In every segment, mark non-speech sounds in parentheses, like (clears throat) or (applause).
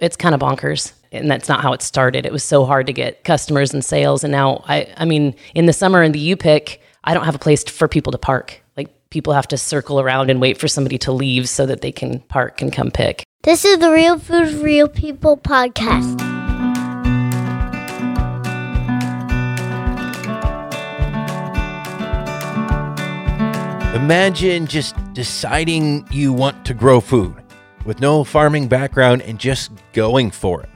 it's kind of bonkers. And that's not how it started. It was so hard to get customers and sales. And now I I mean, in the summer in the U pick, I don't have a place for people to park. Like people have to circle around and wait for somebody to leave so that they can park and come pick. This is the Real Food Real People podcast. Imagine just deciding you want to grow food with no farming background and just going for it.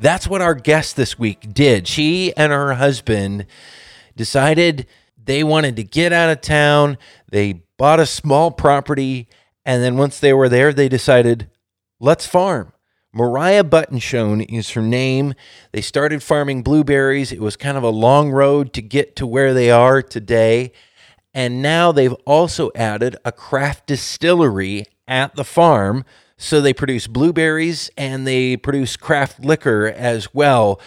That's what our guest this week did. She and her husband decided they wanted to get out of town. They bought a small property. And then once they were there, they decided, let's farm. Mariah Buttonshone is her name. They started farming blueberries. It was kind of a long road to get to where they are today. And now they've also added a craft distillery at the farm. So they produce blueberries and they produce craft liquor as well.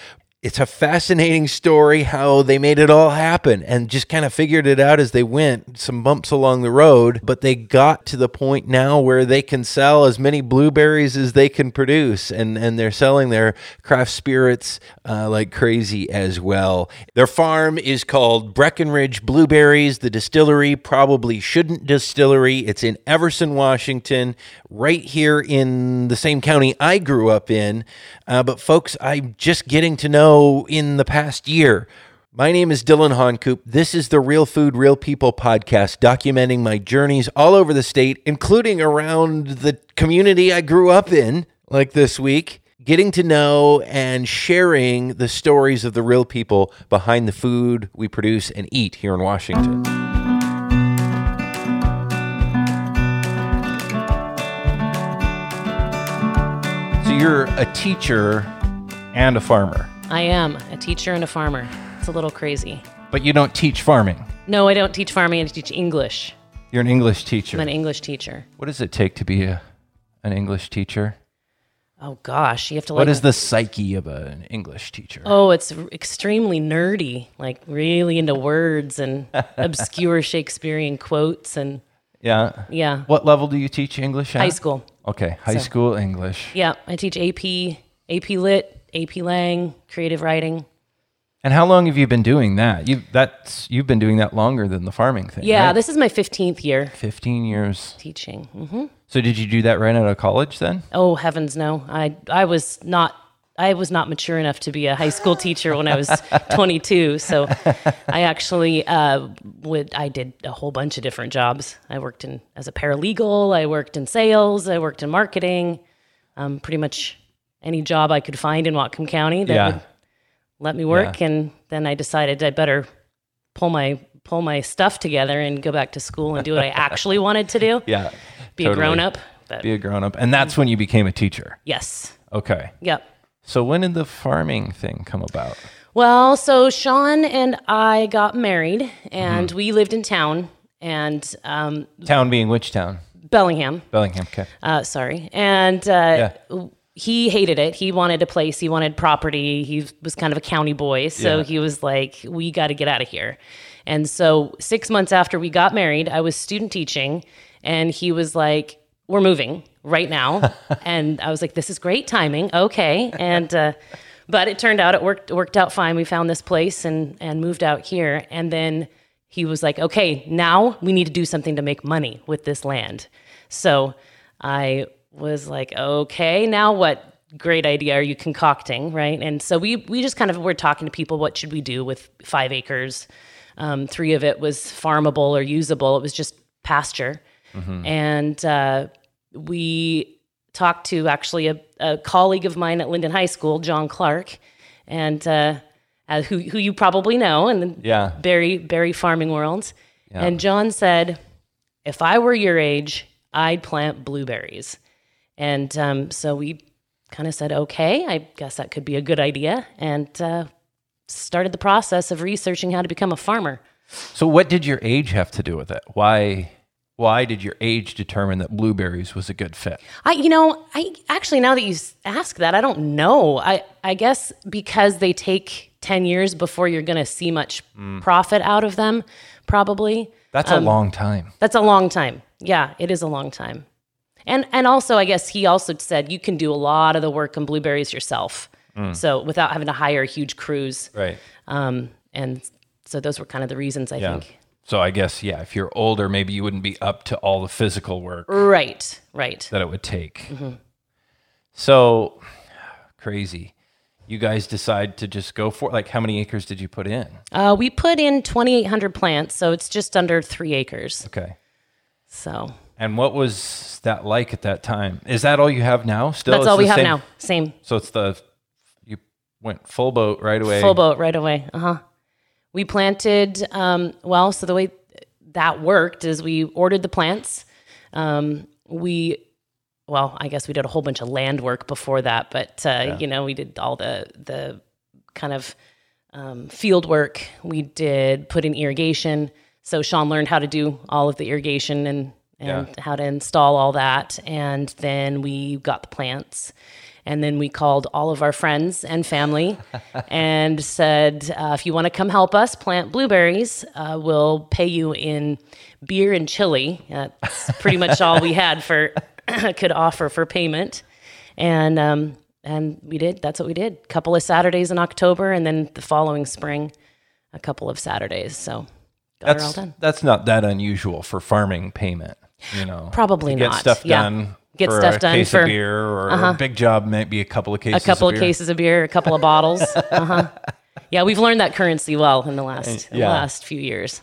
It's a fascinating story how they made it all happen and just kind of figured it out as they went. Some bumps along the road, but they got to the point now where they can sell as many blueberries as they can produce, and, and they're selling their craft spirits uh, like crazy as well. Their farm is called Breckenridge Blueberries. The distillery probably shouldn't distillery. It's in Everson, Washington, right here in the same county I grew up in. Uh, but folks, I'm just getting to know in the past year. My name is Dylan Honcoop. This is the Real Food, Real People podcast, documenting my journeys all over the state, including around the community I grew up in, like this week, getting to know and sharing the stories of the real people behind the food we produce and eat here in Washington. So you're a teacher and a farmer. I am a teacher and a farmer. It's a little crazy. But you don't teach farming. No, I don't teach farming. I teach English. You're an English teacher. I'm an English teacher. What does it take to be a, an English teacher? Oh gosh, you have to like. What is the psyche of an English teacher? Oh, it's extremely nerdy, like really into words and (laughs) obscure Shakespearean quotes and yeah. yeah. What level do you teach English at? High school. Okay, high So- school English. Yeah, I teach AP, AP Lit, AP Lang, creative writing. And how long have you been doing that? You that's you've been doing that longer than the farming thing. Yeah, right? this is my 15th year 15 years. teaching. hmm So did you do that right out of college then? Oh heavens, no! I I was not I was not mature enough to be a high school teacher when I was (laughs) 22. So I actually uh, would I did a whole bunch of different jobs. I worked in as a paralegal. I worked in sales. I worked in marketing. Um, pretty much any job I could find in Whatcom County that Yeah. would let me work. And then I decided I better pull my pull my stuff together and go back to school and do what I (laughs) actually wanted to do. Yeah. Be a grown up. But Be a grown up. And that's when you became a teacher. yes. Okay. Yep. So when did the farming thing come about? Well, so Sean and I got married, and Mm-hmm. we lived in town, and um, Town being which town? Bellingham. Bellingham. Okay. Uh, sorry, and uh, he hated it. He wanted a place. He wanted property. He was kind of a county boy, so Yeah. he was like, "We got to get out of here." And so, six months after we got married, I was student teaching, and he was like, "We're moving right now," (laughs) and I was like, "This is great timing." Okay, and. Uh, but it turned out it worked it worked out fine. We found this place and and moved out here. And then he was like, "Okay, now we need to do something to make money with this land." So I was like, "Okay, now what great idea are you concocting?" Right? And so we we just kind of were talking to people. What should we do with five acres? Um, three of it was farmable or usable. It was just pasture, and uh, we talked to actually a, a colleague of mine at Lynden High School, John Clark, and uh, uh, who who you probably know in the Yeah. berry berry farming world. And John said, "If I were your age, I'd plant blueberries." And um, so we kind of said, "Okay, I guess that could be a good idea," and uh, started the process of researching how to become a farmer. So what did your age have to do with it? Why why did your age determine that blueberries was a good fit? I, you know, I actually now that you ask that, I don't know. I, I guess because they take ten years before you're going to see much profit out of them, probably. That's a long time. That's a long time. Yeah, it is a long time. And and also, I guess he also said you can do a lot of the work on blueberries yourself. So without having to hire huge crews. Right. Um, and so those were kind of the reasons I Yeah. think. So I guess yeah, if you're older, maybe you wouldn't be up to all the physical work Right. Right. that it would take. Mm-hmm. So crazy. You guys decide to just go for. Like, how many acres did you put in? Uh, we put in 2,800 plants, so it's just under three acres. Okay. So And what was that like at that time? Is that all you have now? Still, that's all we have same- now. Same So it's the you went full boat right away. full boat right away. Uh huh. We planted. Um, well, so the way that worked is we ordered the plants. Um, we, well, I guess we did a whole bunch of land work before that, but uh, you know, we did all the the kind of um, field work. We did put in irrigation. So Sean learned how to do all of the irrigation and and how to install all that. And then we got the plants. And then we called all of our friends and family (laughs) and said, uh, if you want to come help us plant blueberries, uh, we'll pay you in beer and chili. That's pretty much all we had for (coughs) could offer for payment. And um, and we did. That's what we did. A couple of Saturdays in October, and then the following spring, a couple of Saturdays. So got her all That's done. that's not that unusual for farming payment. You know, Probably to get not. stuff Yeah. done. Get for stuff a done case for- uh-huh. of beer or a big job might be a couple of cases. A couple of of cases of beer, a couple of bottles. (laughs) Uh huh. Yeah, we've learned that currency well in the last in the last few years.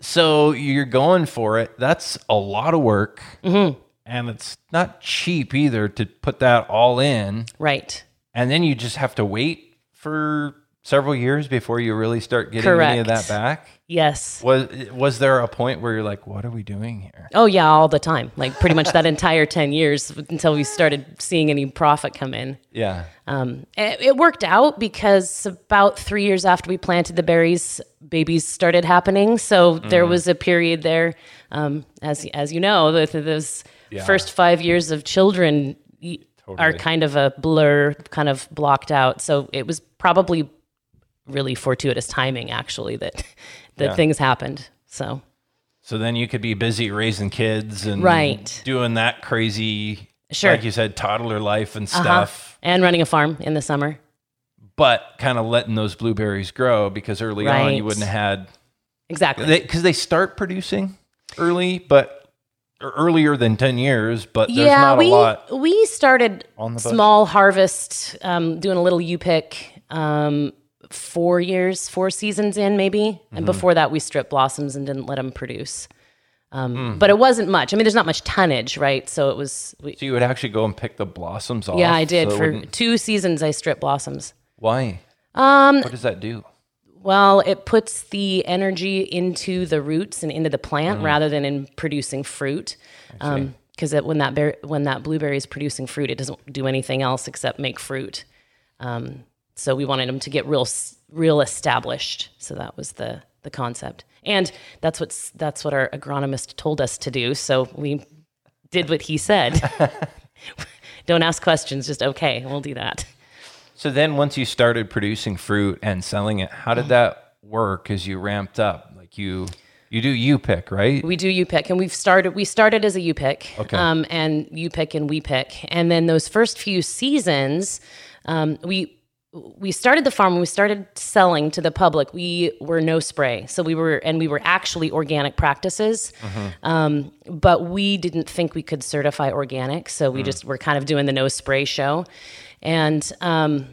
So you're going for it. That's a lot of work, Mm-hmm. and it's not cheap either to put that all in. Right. And then you just have to wait for several years before you really start getting any of that back. Yes. Was was there a point where you're like, what are we doing here? Oh yeah, all the time. Like pretty much that (laughs) entire ten years until we started seeing any profit come in. Yeah. Um, it, it worked out because about three years after we planted the berries, babies started happening. So there was a period there, um, as as you know, those Yeah. first five years of children y- are kind of a blur, kind of blocked out. So it was probably really fortuitous timing, actually, that (laughs) that Yeah. things happened. So So then you could be busy raising kids and Right. doing that crazy, Sure. like you said, toddler life and uh-huh. stuff. and running a farm in the summer. But kind of letting those blueberries grow because early on you wouldn't have had Exactly. because they, start producing early, but earlier than ten years. But there's yeah, not we a lot. we started on the small harvest, um, doing a little U pick. Um, four years, four seasons in maybe, Mm-hmm. and before that we stripped blossoms and didn't let them produce. Um, Mm. But it wasn't much. I mean, there's not much tonnage, right? So it was. We, So you would actually go and pick the blossoms off. yeah, I did so for two seasons. I stripped blossoms. why? Um, What does that do? Well, it puts the energy into the roots and into the plant Mm-hmm. rather than in producing fruit. Because when that when that blueberry is producing fruit, it doesn't do anything else except make fruit. Um, so we wanted them to get real, real established. So that was the the concept, and that's what's that's what our agronomist told us to do. So we did what he said. (laughs) Don't ask questions, just okay, we'll do that. So then, once you started producing fruit and selling it, how did that work as you ramped up? Like you, you do you pick right? We do U pick, and we've started. We started as a U pick, Okay. um, and U pick and we pick, and then those first few seasons, um, we we started the farm. When we started selling to the public, we were no spray, so we were, and we were actually organic practices, um, but we didn't think we could certify organic, so we just were kind of doing the no spray show, and um,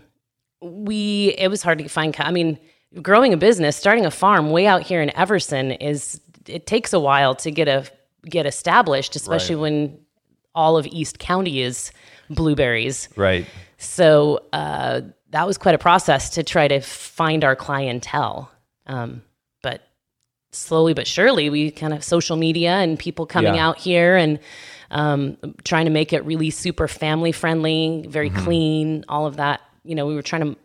we it was hard to find i mean growing a business starting a farm way out here in everson is it takes a while to get a get established especially Right. when all of east county is blueberries Right. so uh, that was quite a process to try to find our clientele um, but slowly but surely we kind of social media and people coming Yeah. out here and um, trying to make it really super family friendly very Mm-hmm. clean all of that you know we were trying to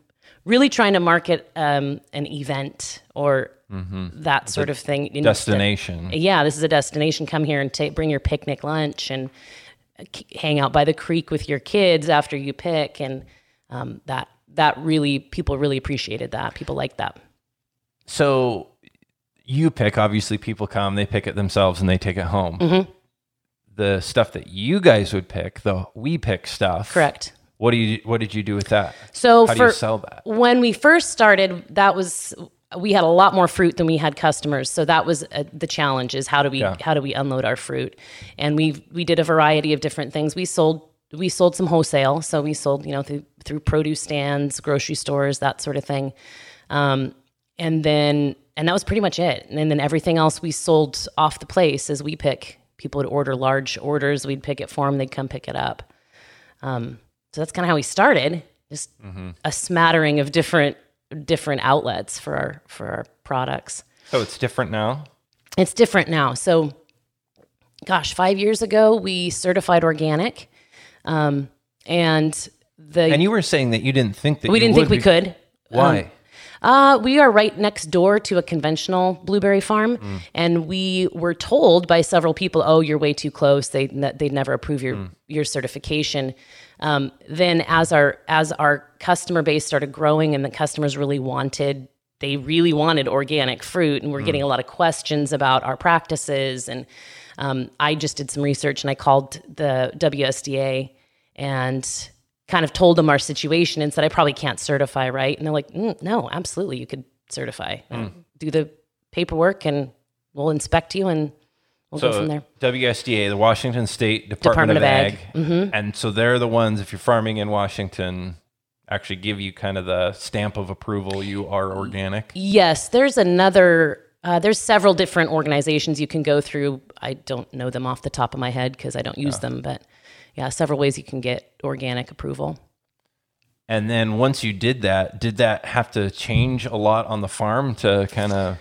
really trying to market um, an event or that sort of thing Mm-hmm. Destination. yeah, this is a destination. Come here and take bring your picnic lunch and uh, hang out by the creek with your kids after you pick, and um, that that really people really appreciated that. People liked that. So you pick. Obviously, people come, they pick it themselves, and they take it home. Mm-hmm. the stuff that you guys would pick, the we pick stuff. Correct. What do you what did you do with that? So How do you sell that? when we first started, that was we had a lot more fruit than we had customers. So that was uh, the challenge: is how do we Yeah. how do we unload our fruit? And we we did a variety of different things. We sold we sold some wholesale, so we sold you know through through produce stands, grocery stores, that sort of thing. Um, and then and that was pretty much it. And then everything else we sold off the place as we pick. People would order large orders. We'd pick it for them. They'd come pick it up. Um, so that's kind of how we started. Just a smattering of different different outlets for our for our products. So it's different now. It's different now. So, gosh, five years ago we certified organic, um, and the And you were saying that you didn't think that we didn't think we be- could. Why? Uh, we are right next door to a conventional blueberry farm, and we were told by several people, "Oh, you're way too close. They they'd never approve your your certification." Um, then, as our as our customer base started growing, and the customers really wanted they really wanted organic fruit, and we're getting a lot of questions about our practices. And um, I just did some research, and I called the WSDA and kind of told them our situation and said, I probably can't certify, right? And they're like, mm, no, absolutely, you could certify. Uh, Do the paperwork and we'll inspect you and we'll go from there. WSDA, the Washington State Department, Department of of Ag, Ag. Mm-hmm. and so they're the ones. If you're farming in Washington, actually give you kind of the stamp of approval. You are organic. Yes, there's another. Uh, there's several different organizations you can go through. I don't know them off the top of my head because I don't use them, but yeah, several ways you can get organic approval. And then once you did that, did that have to change a lot on the farm to kind of?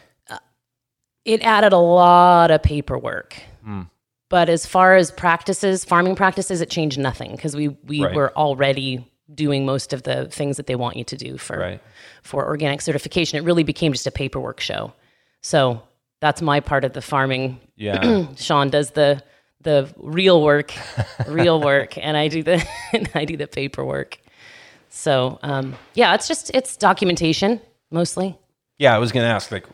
it added a lot of paperwork. Hmm. But as far as practices, farming practices, it changed nothing because we we Right. were already doing most of the things that they want you to do for Right. for organic certification. It really became just a paperwork show. So that's my part of the farming. Yeah. (clears throat) Sean does the the real work, real (laughs) work, and I do the (laughs) and I do the paperwork. So um, yeah, it's just it's documentation mostly. yeah. I was going to ask, like,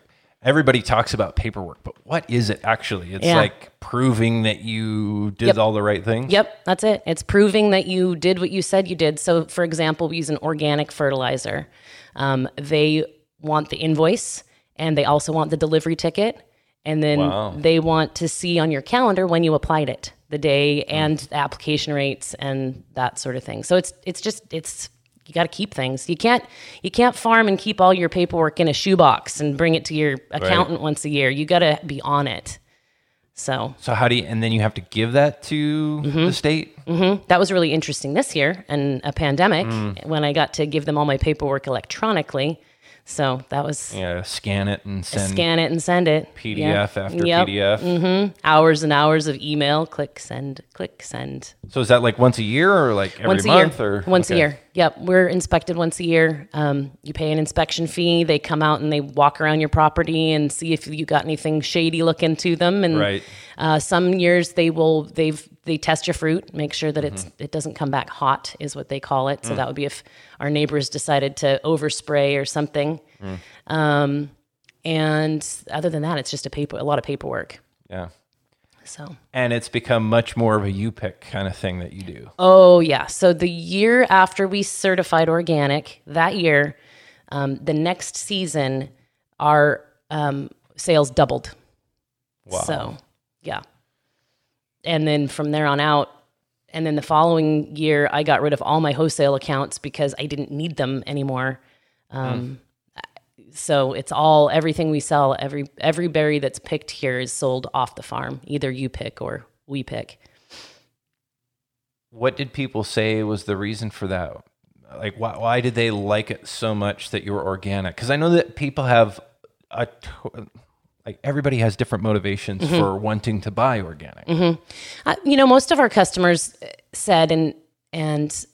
everybody talks about paperwork, but what is it actually? It's Yeah. like proving that you did Yep. all the right things. Yep, that's it. It's proving that you did what you said you did. So, for example, we use an organic fertilizer. Um, they want the invoice and they also want the delivery ticket. And then Wow. they want to see on your calendar when you applied it, the day and the application rates and that sort of thing. So it's it's just it's you got to keep things. You can't you can't farm and keep all your paperwork in a shoebox and bring it to your accountant once a year. You got to be on it. So So how do you? And then you have to give that to Mm-hmm. the state. that was really interesting this year and a pandemic Mm. when I got to give them all my paperwork electronically. So that was Yeah, scan it and send scan it and send it. PDF Yep. after Yep. PDF. Hours and hours of email. Click send. Click send. So is that like once a year or like every once a month year. or once a year. Yep, we're inspected once a year. Um, you pay an inspection fee. They come out and they walk around your property and see if you got anything shady looking to them. And Right. uh, some years they will they've they test your fruit, make sure that it's Mm-hmm. it doesn't come back hot, is what they call it. So Mm. that would be if our neighbors decided to overspray or something. Mm. Um, and other than that, it's just a paper a lot of paperwork. Yeah. So. And it's become much more of a you pick kind of thing that you do. Oh, yeah. So the year after we certified organic, that year, um, the next season, our um, sales doubled. Wow. So, yeah. And then from there on out, and then the following year, I got rid of all my wholesale accounts because I didn't need them anymore. Um, So it's all everything we sell. Every every berry that's picked here is sold off the farm. Either you pick or we pick. What did people say was the reason for that? Like, why, why did they like it so much that you were organic? Because I know that people have a, like, everybody has different motivations Mm-hmm. for wanting to buy organic. Uh, you know, most of our customers uh, said, and and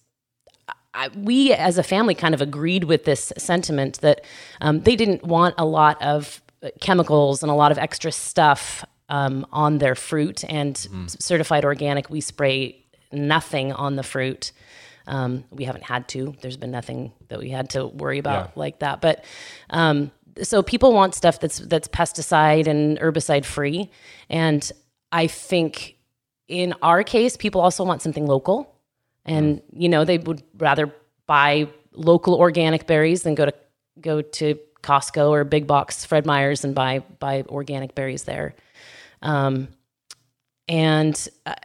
I, we as a family kind of agreed with this sentiment that um, they didn't want a lot of uh, chemicals and a lot of extra stuff um, on their fruit. And certified organic, we spray nothing on the fruit. Um, we haven't had to. There's been nothing that we had to worry about Yeah. like that. But um, so people want stuff that's that's pesticide and herbicide free, and I think in our case, people also want something local, and you know they would rather buy local organic berries than go to go to Costco or big box Fred Meyer's and buy buy organic berries there. Um, and uh,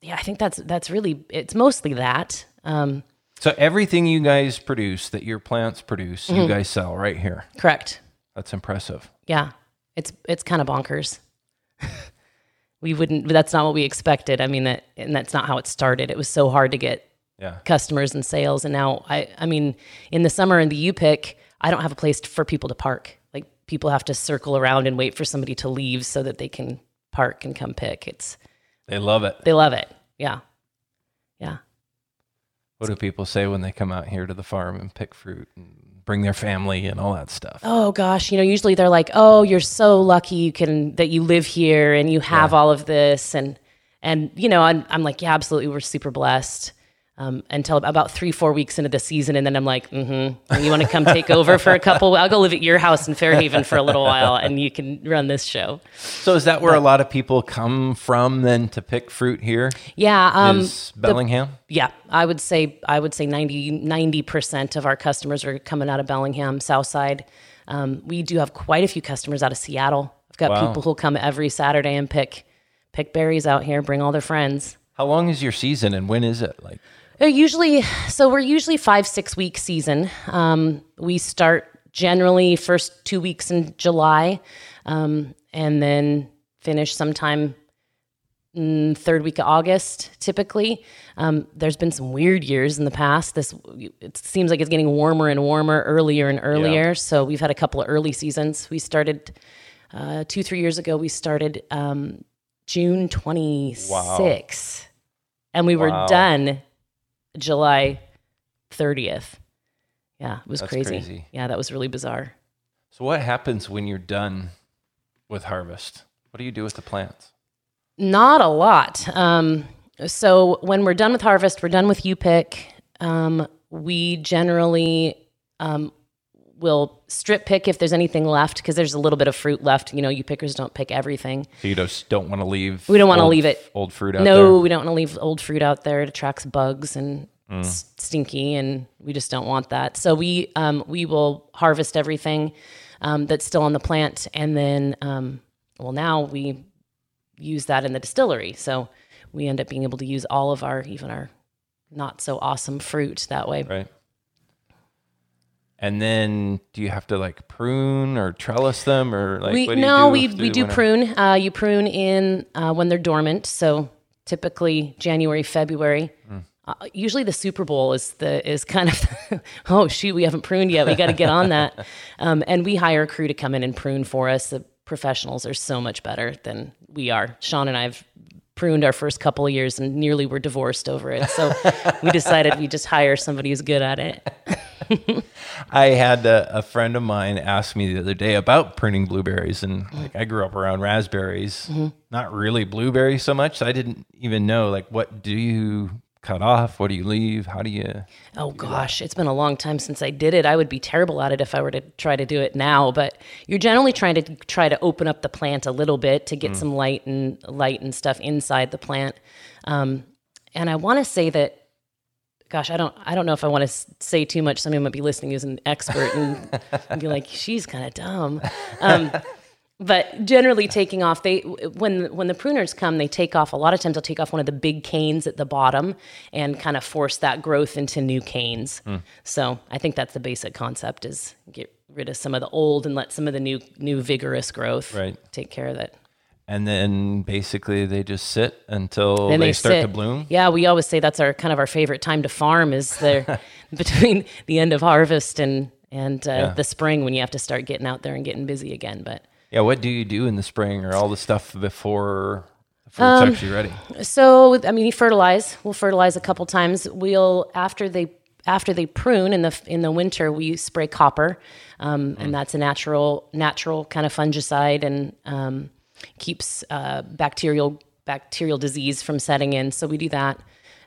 yeah, I think that's that's really it's mostly that. Um, So everything you guys produce that your plants produce, Mm-hmm. you guys sell right here. correct. That's impressive. Yeah, it's it's kind of bonkers. we wouldn't. That's not what we expected. I mean that, and that's not how it started. It was so hard to get Yeah. customers and sales, and now I. I mean, in the summer in the U pick, I don't have a place for people to park. Like people have to circle around and wait for somebody to leave so that they can park and come pick. It's They love it. they love it. Yeah, yeah. What do people say when they come out here to the farm and pick fruit and bring their family and all that stuff? oh gosh, you know, usually they're like, "Oh, you're so lucky you can that you live here and you have all of this," and and you know, I'm I'm like, yeah, absolutely, we're super blessed. Um, until about three, four weeks into the season, and then I'm like, mm-hmm. You want to come take over for a couple? I'll go live at your house in Fairhaven for a little while, and you can run this show. So is that where a lot of people come from then to pick fruit here? Yeah, um, Is Bellingham? yeah, I would say I would say 90 percent of our customers are coming out of Bellingham, Southside. Um, we do have quite a few customers out of Seattle. I've got Wow. people who'll come every Saturday and pick pick berries out here, bring all their friends. How long is your season and when is it? Like usually so we're usually five six week season. Um, we start generally first two weeks in July, um, and then finish sometime third week of August. Typically, um, there's been some weird years in the past. This it seems like it's getting warmer and warmer, earlier and earlier. So we've had a couple of early seasons. We started uh, two three years ago. We started um, June twenty six, and we were Wow. done July 30th. Yeah, it was crazy. crazy. Yeah, that was really bizarre. So what happens when you're done with harvest? What do you do with the plants? Not a lot. Um, so when we're done with harvest, we're done with U pick. Um, we generally um, will strip pick if there's anything left because there's a little bit of fruit left. You know, you pickers don't pick everything. So you just don't want to leave We don't wanna leave it. old fruit out no, there? No, we don't want to leave old fruit out there. It attracts bugs and it's stinky, and we just don't want that. So we um, we will harvest everything um, that's still on the plant, and then um, well, now we use that in the distillery. So we end up being able to use all of our even our not so awesome fruit that way. Right. And then do you have to like prune or trellis them or like we what do you no do we we do prune. Uh, you prune in uh, when they're dormant, so typically January, February. Hmm. Uh, usually the Super Bowl is the is kind of (laughs) oh shoot we haven't pruned yet we got to get on that, (laughs) um, and we hire a crew to come in and prune for us. The professionals are so much better than we are. Sean and I have pruned our first couple of years and nearly were divorced over it. So we decided we just hire somebody who's good at it. (laughs) (laughs) I had a, a friend of mine ask me the other day about pruning blueberries, and Mm-hmm. like I grew up around raspberries, not really blueberries so much. So I didn't even know like what do you cut off, what do you leave, how do you? Oh gosh, it's been a long time since I did it. I would be terrible at it if I were to try to do it now, but you're generally trying to try to open up the plant a little bit to get some light and light and stuff inside the plant. Um, and I want to say that gosh, I don't I don't know if I want to say too much. Somebody might be listening who's an expert and, and be like, she's kind of dumb. Um, but generally taking off they when when the pruners come they take off a lot of times they'll take off one of the big canes at the bottom and kind of force that growth into new canes so i think that's the basic concept is get rid of some of the old and let some of the new new vigorous growth Right. take care of it And then basically they just sit until then they, start sit. to bloom. yeah we always say that's our kind of our favorite time to farm is there (laughs) between the end of harvest and and uh, Yeah. the spring when you have to start getting out there and getting busy again but Yeah, what do you do in the spring or all the stuff before Um, actually ready? So I mean, you fertilize. We'll fertilize a couple times. We'll after they after they prune in the in the winter, we spray copper, um, and that's a natural natural kind of fungicide and um, keeps uh, bacterial bacterial disease from setting in. So we do that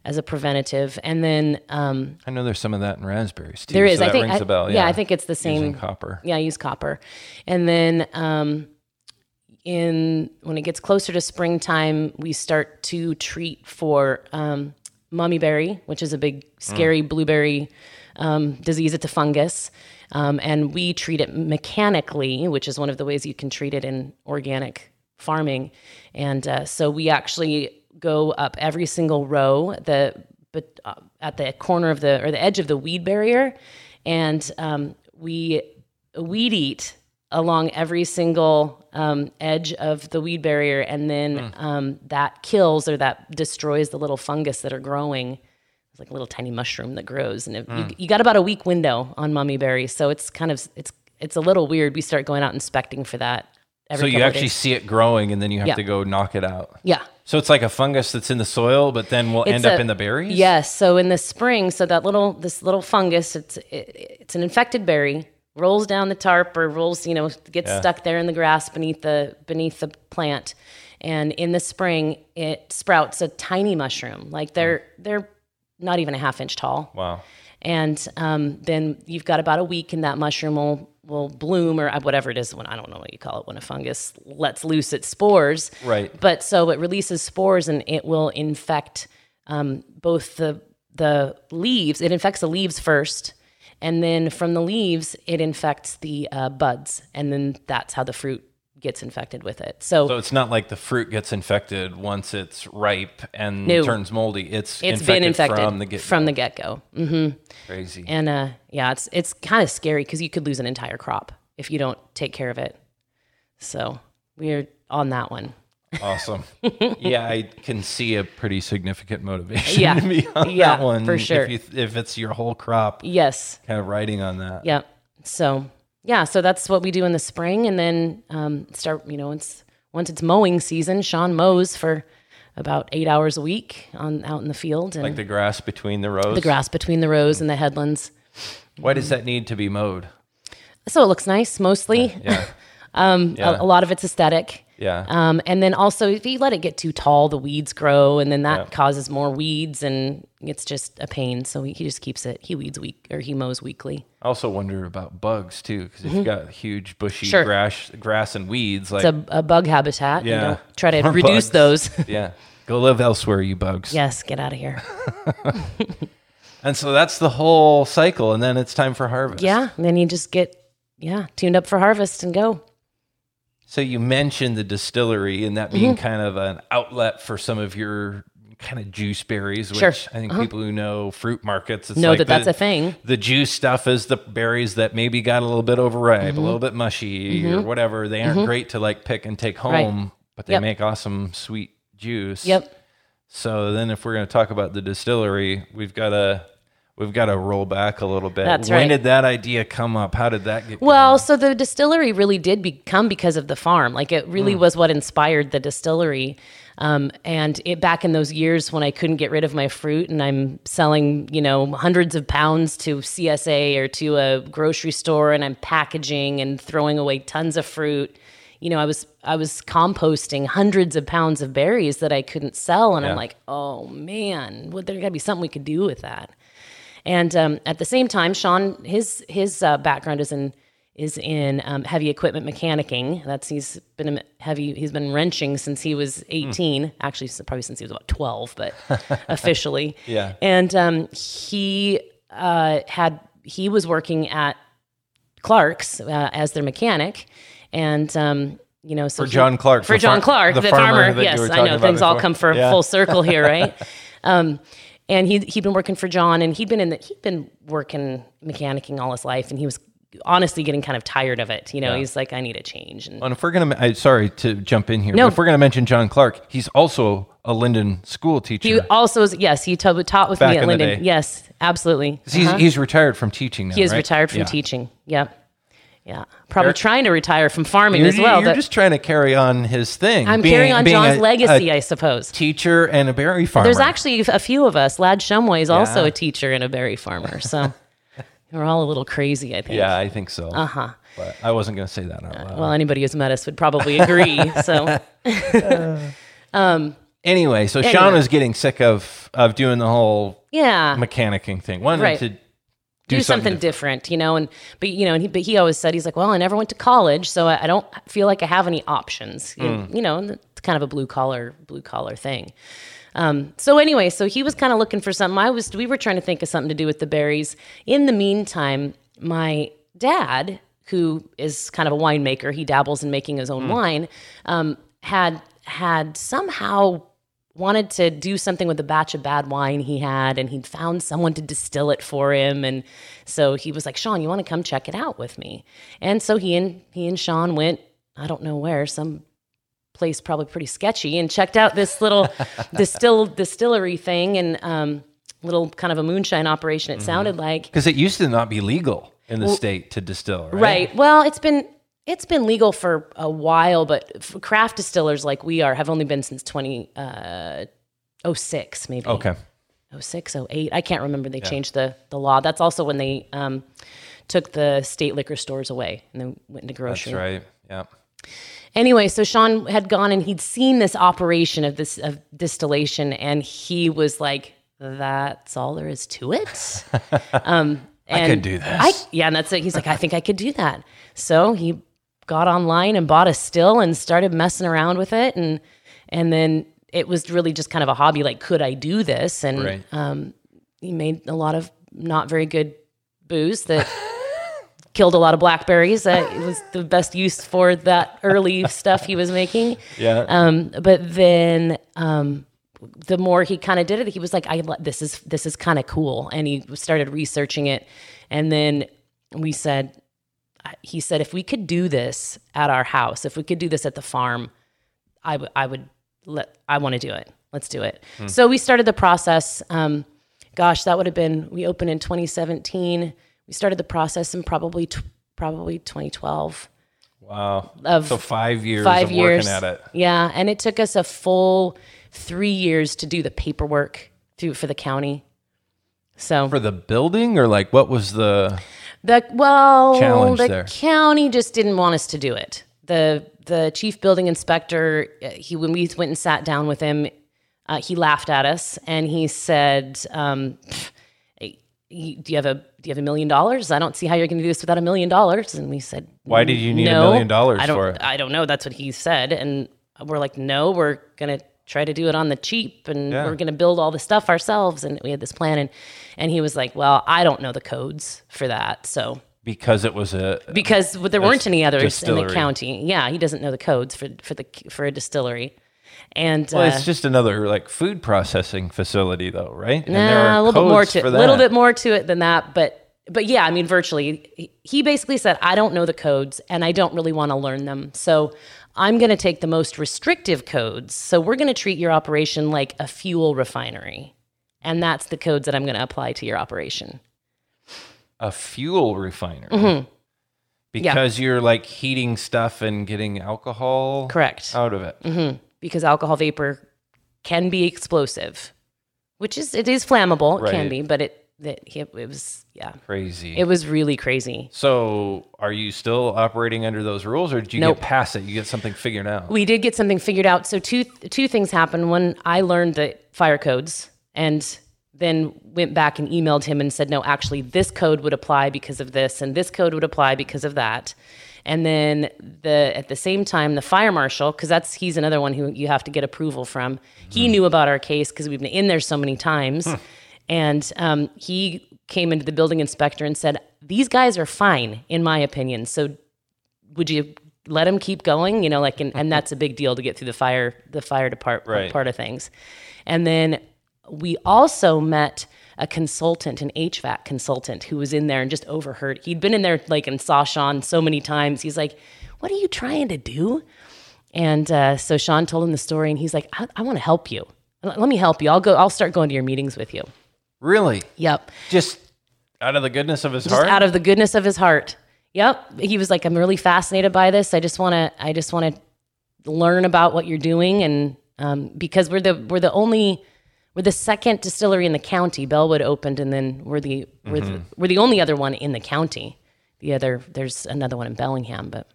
as a preventative, and then um, I know there's some of that in raspberries too. there is. so I think. rings I, a bell. yeah, I think it's the Using same. copper. Yeah, I use copper, and then um, in when it gets closer to springtime, we start to treat for um, mummy berry, which is a big scary blueberry um, disease. It's a fungus. Um, and we treat it mechanically, which is one of the ways you can treat it in organic farming. And uh, so we actually go up every single row the but uh, at the corner of the or the edge of the weed barrier, and um, we weed eat along every single um, edge of the weed barrier, and then um, that kills or that destroys the little fungus that are growing. It's like a little tiny mushroom that grows, and it, you, you got about a week window on mummy berries, so it's kind of it's it's a little weird. We start going out inspecting for that. So you actually see it growing, and then you have Yeah. to go knock it out. yeah. So it's like a fungus that's in the soil, but then we'll end It's up in the berries. Yes. So in the spring, so that little this little fungus, it's it, it's an infected berry, rolls down the tarp or rolls, you know, gets Yeah. stuck there in the grass beneath the beneath the plant, and in the spring it sprouts a tiny mushroom. Like they're they're not even a half inch tall, Wow. and um, then you've got about a week, and that mushroom will will bloom or whatever it is when I don't know what you call it when a fungus lets loose its spores. Right. But so it releases spores and it will infect um, both the the leaves. It infects the leaves first, and then from the leaves it infects the uh, buds, and then that's how the fruit gets infected with it. So, So it's not like the fruit gets infected once it's ripe and No. turns moldy. It's it's infected been infected from the get from the get go. hmm crazy. And uh, yeah, it's it's kind of scary because you could lose an entire crop if you don't take care of it. So we're on that one. Awesome. (laughs) yeah, I can see a pretty significant motivation Yeah. (laughs) to be on Yeah, that one. for sure. If, you, if it's your whole crop, Yes. kind of riding on that. Yeah. So yeah, so that's what we do in the spring, and then um, start. You know, it's once it's mowing season. Sean mows for about eight hours a week on out in the field and Like the grass between the rows. the grass between the rows and the headlands. Why does that need to be mowed? So it looks nice mostly. Yeah. (laughs) um, Yeah. a, a lot of it's aesthetic. Yeah. Um, and then also, if you let it get too tall, the weeds grow, and then that Yeah. causes more weeds, and it's just a pain. So he, he just keeps it. He weeds week or he mows weekly. I also wonder about bugs too, because if you've got huge bushy Mm-hmm. Sure. grass, grass and weeds, like It's a, a bug habitat. you Yeah. know, try to More reduce bugs. those. (laughs) yeah, go live elsewhere, you bugs. yes, get out of here. (laughs) And so that's the whole cycle, and then it's time for harvest. Yeah, and then you just get yeah tuned up for harvest and go. So you mentioned the distillery and that Mm-hmm. being kind of an outlet for some of your kind of juice berries, which Sure. Uh-huh. I think people who know fruit markets it's Know like that that's a thing. The juice stuff is the berries that maybe got a little bit overripe, Mm-hmm. a little bit mushy, or whatever. They aren't great to like pick and take Right. home, but they Yep. make awesome sweet juice. Yep. So then, if we're going to talk about the distillery, we've got to we've got to roll back a little bit. That's when right. did that idea come up? How did that get? Well, so the distillery really did become because of the farm. Like it really Mm. was what inspired the distillery. Um, and it back in those years when I couldn't get rid of my fruit and I'm selling, you know, hundreds of pounds to CSA or to a grocery store and I'm packaging and throwing away tons of fruit. You know, I was I was composting hundreds of pounds of berries that I couldn't sell, and Yeah. I'm like, oh man, well, there got to be something we could do with that. And um, at the same time, Sean, his his uh, background is in is in um, heavy equipment mechanicking. That's he's been a heavy. He's been wrenching since he was 18. Actually, probably since he was about 12, but (laughs) officially. Yeah. And um, he uh, had he was working at Clark's uh, as their mechanic, and um, you know, so For he- John Clark, for John far- Clark, the the, farmer farmer. yes, I know things all come for Yeah. full circle here, right? (laughs) and he he'd been working for John, and he'd been in the, he'd been working mechanicking all his life, and he was honestly getting kind of tired of it. You know, Yeah. he's like, I need a change. And And if we're gonna, I, sorry to jump in here. No. but if we're gonna mention John Clark, he's also a Lynden school teacher. he also is yes, he ta- taught with Back me at Lynden. Yes, absolutely. he's, Uh-huh. he's retired from teaching now. he is right? retired from Yeah. teaching. Yep. Yeah, probably Eric- trying to retire from farming as well. you're just trying to carry on his thing. I'm being- carrying on John's a- legacy, a I suppose. teacher and a berry farmer. There's actually a few of us. Lad Shumway is also a teacher and a berry farmer. So (laughs) we're all a little crazy, I think. Yeah, I think so. Uh huh. But I wasn't gonna say that out loud. Well, anybody who's met us would probably agree. so (laughs) (laughs) anyway, so Sean Anyway. was getting sick of of doing the whole yeah, mechanicking thing. Wanted Right. to do, Do something, something different, you know. And but you know, and he, but he always said he's like, well, I never went to college, so I, I don't feel like I have any options, you, Mm. you know. It's kind of a blue collar blue collar thing. Um, so anyway, so he was kind of looking for something. I was we were trying to think of something to do with the berries. In the meantime, my dad, who is kind of a winemaker, he dabbles in making his own wine, um, had had somehow wanted to do something with a batch of bad wine he had and he'd found someone to distill it for him and so he was like sean you want to come check it out with me and so he and he and sean went i don't know where some place probably pretty sketchy and checked out this little (laughs) distill distillery thing and um little kind of a moonshine operation it sounded like Because it used to not be legal in the state to distill, right? Right. Well, it's been it's been legal for a while, but craft distillers like we are have only been since 20 uh 06 maybe. Okay. 06, 08. I can't remember. They changed the the law. That's also when they um took the state liquor stores away and then went into grocery. That's right. Yeah. Anyway, so Sean had gone and he'd seen this operation of this of distillation, and he was like, "That's all there is to it." (laughs) um, and could do this. I, yeah, and that's it. He's like, "I think I could do that." So he got online and bought a still and started messing around with it, and and then it was really just kind of a hobby. Like, could I do this? And Right. um, he made a lot of not very good booze that (laughs) killed a lot of blackberries. Uh, it was the best use for that early stuff he was making. Yeah. Um, but then um, the more he kind of did it, he was like, "I this is this is kind of cool," and he started researching it. And then we said, he said, if we could do this at our house, if we could do this at the farm, I would I would let I want to do it. Let's do it. So we started the process. Um, gosh, that would have been we opened in 2017. We started the process in probably tw- probably 2012 wow. of so five years five of years. working at it. Yeah, and it took us a full three years to do the paperwork through for the county. So For the building or like what was the the well, Challenge the there. county just didn't want us to do it. the The chief building inspector, uh, he when we went and sat down with him, uh, he laughed at us and he said, um, "Do you have a do you have a million dollars? I don't see how you're going to do this without a million dollars." And we said, Why did you need a million dollars I don't, for it?" I don't know. That's what he said, and we're like, "No, we're going to." Try to do it on the cheap and Yeah. we're going to build all the stuff ourselves and we had this plan and and he was like well i don't know the codes for that so because it was a because there weren't any others in the county. Yeah, he doesn't know the codes for for the for a distillery, and well, uh, it's just another like food processing facility though, right? And nah, a little bit more to a little bit more to it than that. But but yeah, I mean, virtually, he- basically said, I don't know the codes, and I don't really want to learn them, so. I'm going to take the most restrictive codes. So we're going to treat your operation like a fuel refinery. And that's the codes that I'm going to apply to your operation. a fuel refinery. Mm-hmm. Because you're like heating stuff and getting alcohol Correct. out of it. because alcohol vapor can be explosive, which is it is flammable. It can be, but it that it, it was yeah, Crazy. it was really crazy. so, are you still operating under those rules, or did you Nope. get past it? You get something figured out. We did get something figured out. So two two things happened. One, I learned the fire codes, and then went back and emailed him and said, no, actually, this code would apply because of this, and this code would apply because of that. And then the at the same time, the fire marshal, because that's he's another one who you have to get approval from. He mm-hmm. knew about our case because we've been in there so many times, and um, he came into the building inspector and said, "These guys are fine, in my opinion. So would you let them keep going? You know like and, and that's a big deal to get through the fire the fire department Right. part of things. And then we also met a consultant an hvac consultant who was in there and just overheard. He'd been in there like and saw sean so many times. He's like what are you trying to do? And uh, so sean told him the story and he's like i, I want to help you. Let let me help you. I'll go i'll start going to your meetings with you Really? yep Just out of the goodness of his just heart? out of the goodness of his heart. Yep. He was like, I'm really fascinated by this. I just want to, I just want to learn about what you're doing. And um, because we're the, we're the only, we're the second distillery in the county. Bellewood opened, and then we're the, we're, the, we're the only other one in the county. The other, there's another one in Bellingham, but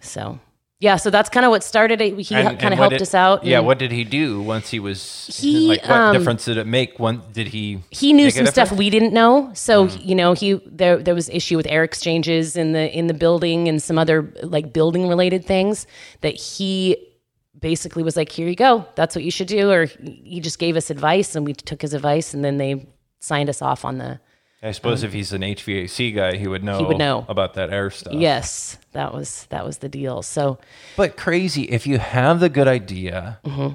so yeah, so that's kind of what started it. He kind of helped did- us out. Yeah, what did he do once he was? He, like, what um, difference did it make? When did he? he knew some stuff we didn't know. So you know, he there there was issue with air exchanges in the in the building and some other like building related things that he basically was like, "Here you go. That's what you should do." Or he just gave us advice, and we took his advice, and then they signed us off on the I suppose if he's an HVAC guy, he would know. um, would know. about that air stuff. yes. That was that was the deal. So But crazy, if you have the good idea, Mm-hmm.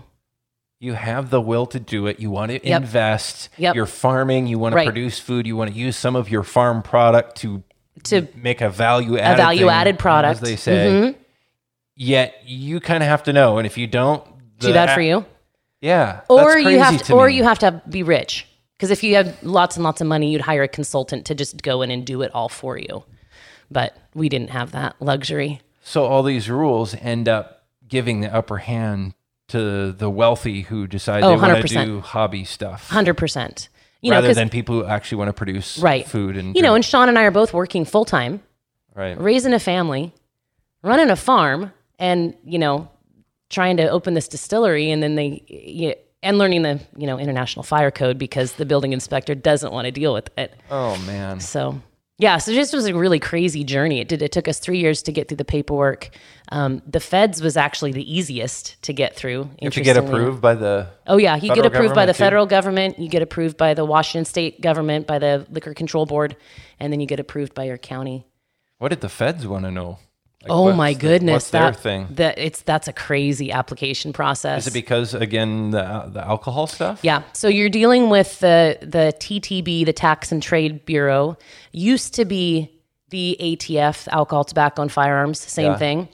you have the will to do it, you want to Yep. invest, Yep. you're farming, you want to Right. produce food, you want to use some of your farm product to to make a value added a value-added product. Mm-hmm. as they say. Yet you kind of have to know, and if you don't, too bad for you. Yeah, or you have to, to or me. you have to be rich because if you had lots and lots of money you'd hire a consultant to just go in and do it all for you. But we didn't have that luxury. So all these rules end up giving the upper hand to the wealthy who decide Oh, they want to do hobby stuff. 100% you know than people who actually want to produce right. food and you know drink. and sean and i are both working full-time. Right. raising a family running a farm and you know trying to open this distillery and then they you, and learning the you know international fire code because the building inspector doesn't want to deal with it Oh man. So yeah, so this was a really crazy journey. It did. It took us three years to get through the paperwork. Um, the feds was actually the easiest to get through. If You get approved by the Oh yeah, you get approved by the too? federal government. You get approved by the Washington State government, by the Liquor Control Board, and then you get approved by your county. What did the feds want to know? Like, oh my goodness, what's their that thing? That it's that's a crazy application process. Is it because again the the alcohol stuff? Yeah. So you're dealing with the the TTB, the Tax and Trade Bureau, used to be the ATF, Alcohol, Tobacco, and Firearms, same Yeah. thing.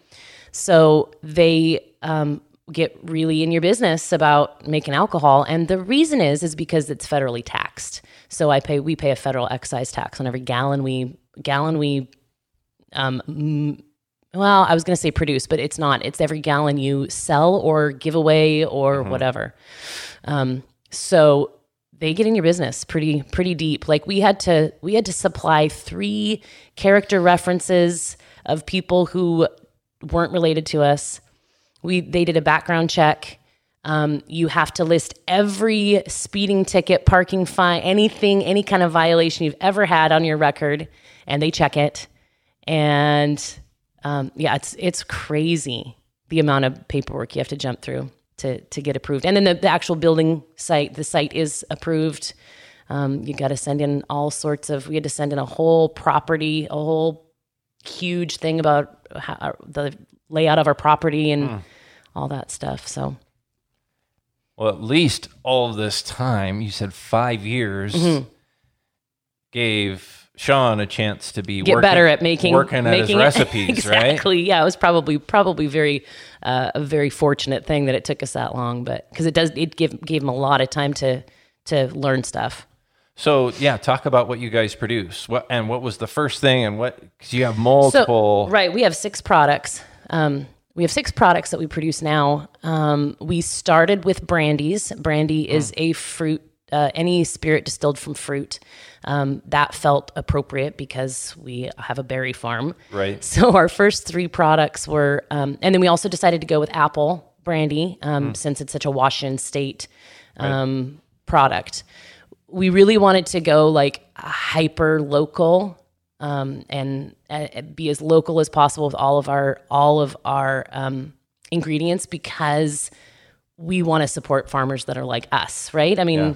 So they um, get really in your business about making alcohol, and the reason is is because it's federally taxed. So I pay we pay a federal excise tax on every gallon we gallon we um, mm, well, I was going to say produce, but it's not. It's every gallon you sell or give away or whatever. Um, so they get in your business pretty pretty deep. Like we had to we had to supply three character references of people who weren't related to us. We they did a background check. Um, you have to list every speeding ticket, parking fine, anything, any kind of violation you've ever had on your record, and they check it. And um, yeah, it's it's crazy the amount of paperwork you have to jump through to to get approved. And then the, the actual building site, the site is approved. Um, you got to send in all sorts of. We had to send in a whole property, a whole huge thing about how, the layout of our property and all that stuff. So Well, at least all of this time, you said five years, Mm-hmm. gave Sean a chance to be get working, better at making working at making his (laughs) it- recipes, right? exactly. Yeah, it was probably probably very uh, a very fortunate thing that it took us that long, but because it does it give gave him a lot of time to to learn stuff. So yeah, talk about what you guys produce. What and what was the first thing, and what because you have multiple. So, right, we have six products. Um, we have six products that we produce now. Um, we started with brandies. Brandy is a fruit, uh, any spirit distilled from fruit. Um, that felt appropriate because we have a berry farm. Right. (laughs) So our first three products were, um, and then we also decided to go with apple brandy um, since it's such a Washington State um, product. We really wanted to go like hyper local um, and uh, be as local as possible with all of our all of our um, ingredients because we want to support farmers that are like us, right? I mean, Yeah.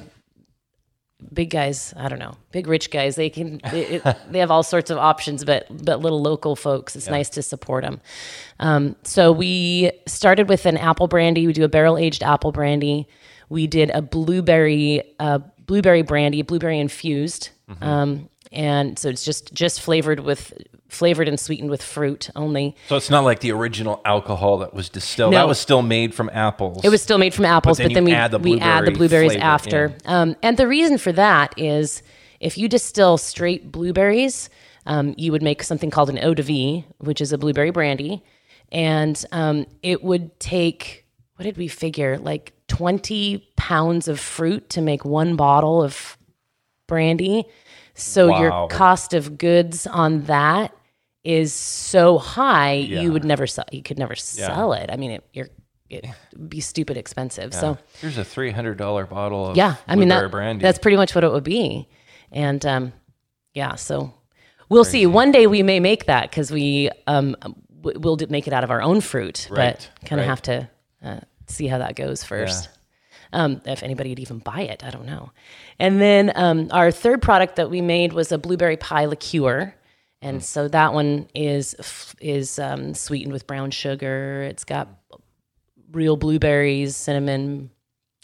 Big guys, I don't know, big rich guys, they can they, it, (laughs) they have all sorts of options, but but little local folks, it's nice to support them. Um, so we started with an apple brandy. We do a barrel aged apple brandy. We did a blueberry uh, blueberry brandy, blueberry infused. Um, and so it's just just flavored with flavored and sweetened with fruit only. So it's not like the original alcohol that was distilled. No. That was still made from apples. It was still made from apples, then but then, we add the we add the blueberries flavor, after. Um, and the reason for that is if you distill straight blueberries, um, you would make something called an eau de vie, which is a blueberry brandy, and um, it would take what did we figure like twenty pounds of fruit to make one bottle of brandy. So Wow. your cost of goods on that is so high, Yeah. you would never sell. You could never sell it. I mean, it, you're it would be stupid expensive. So Here's a three hundred dollar bottle of yeah, I mean that, brandy. that's pretty much what it would be. And um, yeah, so we'll see. One day we may make that because we um, we'll make it out of our own fruit, Right, but kind of right. have to uh, see how that goes first. Um, if anybody would even buy it, I don't know. And then um, our third product that we made was a blueberry pie liqueur. And so that one is is um, sweetened with brown sugar. It's got real blueberries, cinnamon,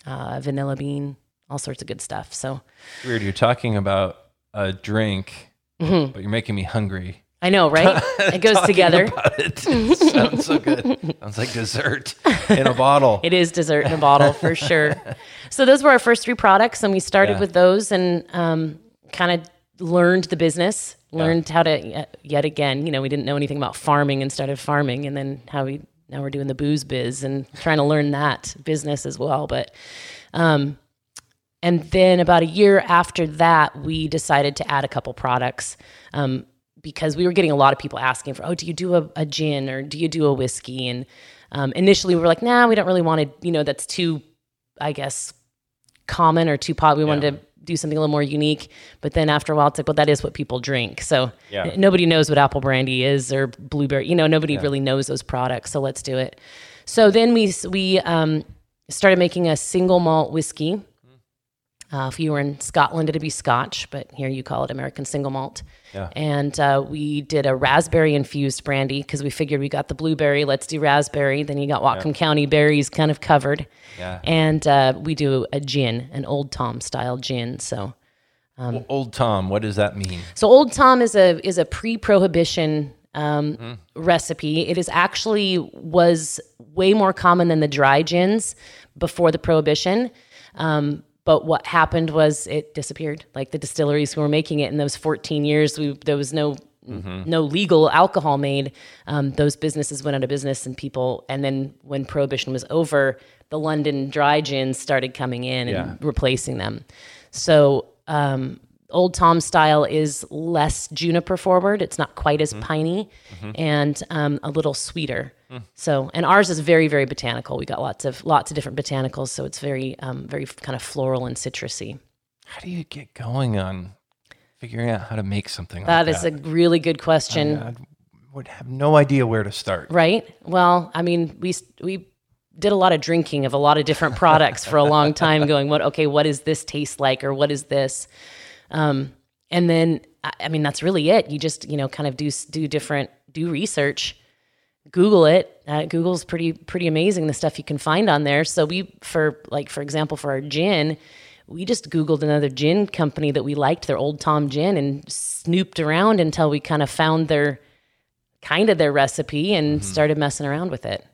uh, vanilla bean, all sorts of good stuff. So weird. You're talking about a drink, Mm-hmm. but you're making me hungry. I know, right? (laughs) It goes together. it. It (laughs) sounds so good. Sounds like dessert in a bottle. It is dessert in a bottle for (laughs) sure. So those were our first three products, and we started Yeah. with those and um, kind of learned the business, learned how to yet- yet again. You know, we didn't know anything about farming and started farming, and then how we now we're doing the booze biz and trying to learn that business as well. But um, and then about a year after that, we decided to add a couple products um, because we were getting a lot of people asking for, oh, do you do a, a gin or do you do a whiskey? And um, initially we were like, nah, we don't really want to, you know, that's too, I guess, common or too pop. We wanted to do something a little more unique. But then after a while, it's like, well, that is what people drink. So Yeah. nobody knows what apple brandy is or blueberry. You know, nobody really knows those products. So let's do it. So then we we um, started making a single malt whiskey. Uh, if you were in Scotland, it'd be Scotch, but here you call it American single malt. Yeah. And uh, we did a raspberry infused brandy because we figured we got the blueberry, let's do raspberry. Then you got Whatcom County berries kind of covered. Yeah. And uh, we do a gin, an Old Tom style gin. So, Well, Old Tom, what does that mean? so Old Tom is a is a pre-prohibition um, recipe. It is actually was way more common than the dry gins before the prohibition. Um, but what happened was it disappeared. Like the distilleries who were making it in those 14 years, we, there was no no legal alcohol made. Um, those businesses went out of business, and people. And then when prohibition was over, the London dry gins started coming in and replacing them. So um, Old Tom style is less juniper forward. It's not quite as piney and um, a little sweeter. So, and ours is very, very botanical. We got lots of lots of different botanicals, so it's very, um, very kind of floral and citrusy. How do you get going on figuring out how to make something That like is that? a really good question. I would have no idea where to start. Right. Well, I mean, we we did a lot of drinking of a lot of different products for a long time, going, "What? Okay, what does this taste like, or what is this?" Um, and then, I, I mean, that's really it. You just you know kind of do do different do research, Google it. Uh, Google's pretty pretty amazing the stuff you can find on there. So we for like for example for our gin. We just Googled another gin company that we liked, their Old Tom gin, and snooped around until we kind of found their kind of their recipe and started messing around with it.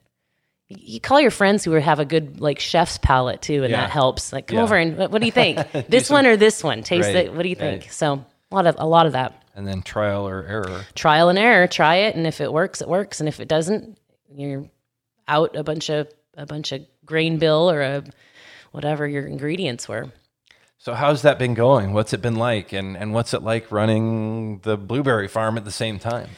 You call your friends who have a good like chef's palate too, and Yeah. that helps. Like, come Yeah. over and what, what do you think? (laughs) this one or this one? Taste Right, it. What do you think? right. So a lot of a lot of that And then trial or error. trial and error. Try it, and if it works, it works, and if it doesn't, you're out a bunch of a bunch of grain bill or a whatever your ingredients were. So how's that been going? What's it been like? And and what's it like running the blueberry farm at the same time?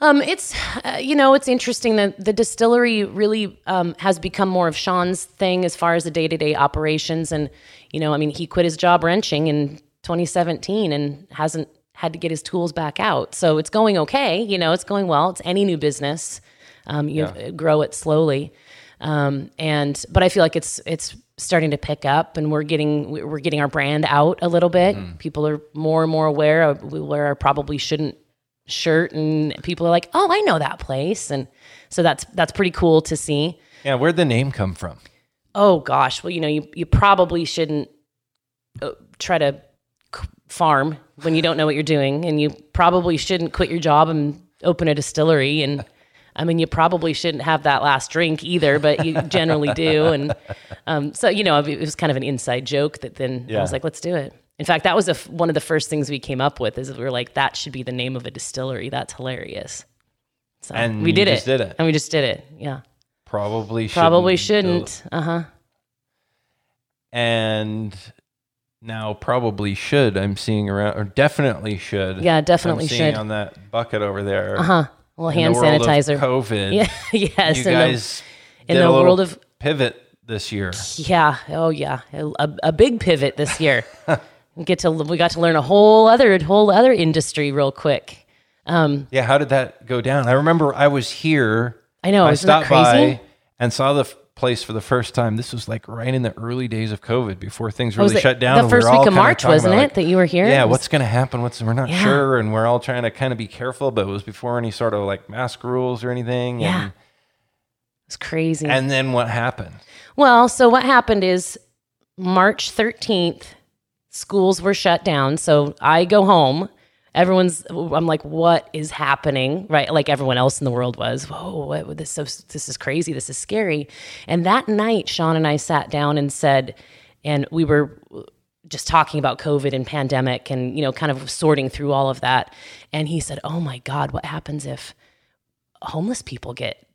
Um, it's uh, you know it's interesting that the distillery really um, has become more of Sean's thing as far as the day to day operations, and you know I mean he quit his job wrenching in 2017 and hasn't had to get his tools back out, so it's going okay. You know it's going well. It's any new business, um, you grow it slowly, um, and but I feel like it's it's starting to pick up, and we're getting we're getting our brand out a little bit. People are more and more aware of we wear our probably shouldn't shirt and people are like, "Oh, I know that place." And so that's that's pretty cool to see. Yeah, where'd the name come from? Oh gosh, well, you know, you you probably shouldn't uh, try to farm when you don't know what you're doing and you probably shouldn't quit your job and open a distillery and I mean, you probably shouldn't have that last drink either, but you (laughs) generally do. And um, so, you know, it was kind of an inside joke that then I was like, let's do it. In fact, that was a f one of the first things we came up with is we were like, that should be the name of a distillery. That's hilarious. So And we did just it. did it. And we just did it. Yeah. Probably shouldn't. Probably shouldn't. Uh huh. And now probably should. I'm seeing around, or definitely should. Yeah, definitely I'm should. on that bucket over there. Uh huh. Well, hand sanitizer. COVID. Yeah. (laughs) yes. You in the- guys in the world of- pivot this year. Yeah. Oh, yeah. A, a big pivot this year. (laughs) we get to we got to learn a whole other whole other industry real quick. Um, Yeah, how did that go down? I remember I was here. I know, I stopped crazy? by and saw the place for the first time. This was like right in the early days of COVID, before things oh, really it shut down. the and we first week of March, wasn't it, that you were here? Yeah, was- what's going to happen? What's we're not Yeah. sure, and we're all trying to kind of be careful. But it was before any sort of like mask rules or anything. Yeah. And, It's crazy. and then what happened? Well, so what happened is March 13th, schools were shut down. So I go home. Everyone's, I'm like, what is happening? Right. Like everyone else in the world was, whoa, what, this, so, this is crazy. This is scary. And that night, Sean and I sat down and said, and we were just talking about COVID and pandemic and, you know, kind of sorting through all of that. And he said, oh my God, what happens if homeless people get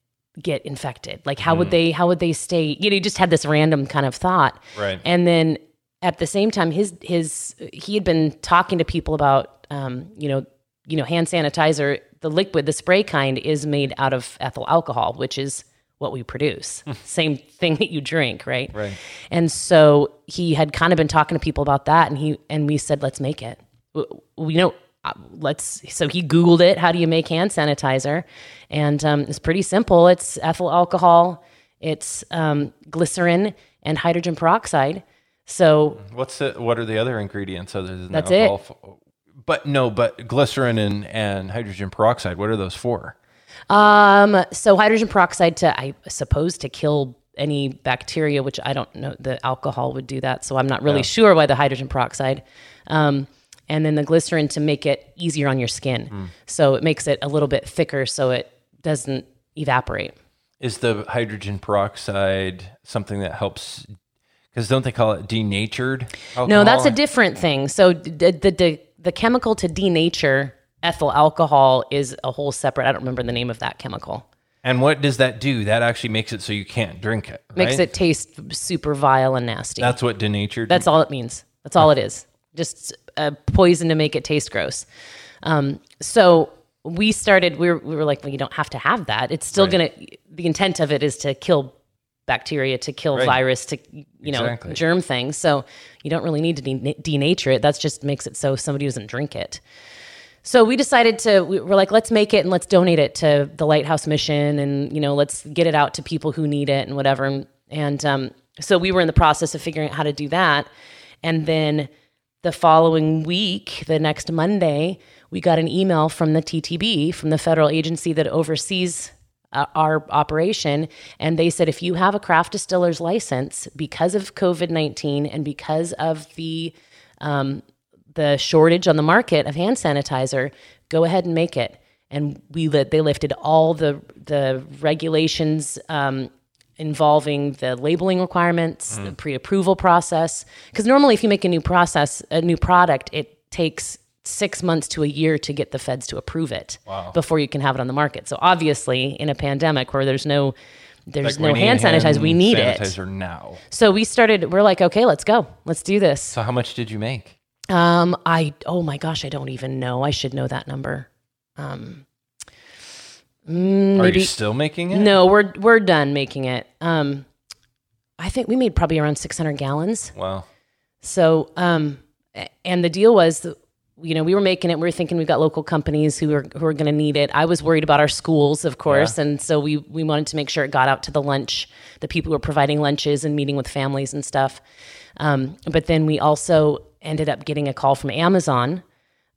get infected like how would hmm. they how would they stay you know he just had this random kind of thought Right. and then at the same time his his he had been talking to people about um you know you know hand sanitizer the liquid the spray kind is made out of ethyl alcohol which is what we produce. Same thing that you drink right? Right. and so he had kind of been talking to people about that and he and we said let's make it. We know uh, let's so he googled it how do you make hand sanitizer? And um, it's pretty simple. It's ethyl alcohol it's um, glycerin and hydrogen peroxide. So What's the, what are the other ingredients other than That's alcohol? But no, but glycerin and, and hydrogen peroxide. What are those for? um so hydrogen peroxide to i suppose to kill any bacteria which i don't know the alcohol would do that so i'm not really sure why the hydrogen peroxide um and then the glycerin to make it easier on your skin so it makes it a little bit thicker so it doesn't evaporate Is the hydrogen peroxide something that helps? Because don't they call it denatured? Alcohol? No, that's a different thing. So the, the the the chemical to denature ethyl alcohol is a whole separate. I don't remember the name of that chemical. And what does that do? That actually makes it so you can't drink it. Makes it taste super vile and nasty. That's what denatured. That's all it means. That's all it is. Just a poison to make it taste gross. Um, so we started. We were, we were like, well, you don't have to have that. It's still Right. gonna. The intent of it is to kill bacteria, to kill Right. virus, to you know Exactly. germ things. So you don't really need to de- denature it. That's just makes it so somebody doesn't drink it. So we decided to we were like let's make it and let's donate it to the Lighthouse Mission and you know let's get it out to people who need it and whatever and, and um, so we were in the process of figuring out how to do that and then the following week the next Monday we got an email from the TTB from the federal agency that oversees our operation and they said if you have a craft distiller's license because of COVID-19 and because of the um, the shortage on the market of hand sanitizer, go ahead and make it. And we lit, they lifted all the the regulations um, involving the labeling requirements, the pre-approval process. Because normally, if you make a new process, a new product, it takes six months to a year to get the feds to approve it before you can have it on the market. So obviously, in a pandemic where there's no there's Like, no hand sanitizer, we need it. now. So we started. We're like, okay, let's go. Let's do this. So how much did you make? Um, I oh my gosh, I don't even know. I should know that number. Um, mm, Are maybe you still making it? no. We're we're done making it. Um, I think we made probably around six hundred gallons. Wow. So, um, and the deal was, you know, we were making it. We were thinking we've got local companies who are who are going to need it. I was worried about our schools, of course, and so we we wanted to make sure it got out to the lunch, the people who were providing lunches and meeting with families and stuff. Um, but then we also ended up getting a call from Amazon,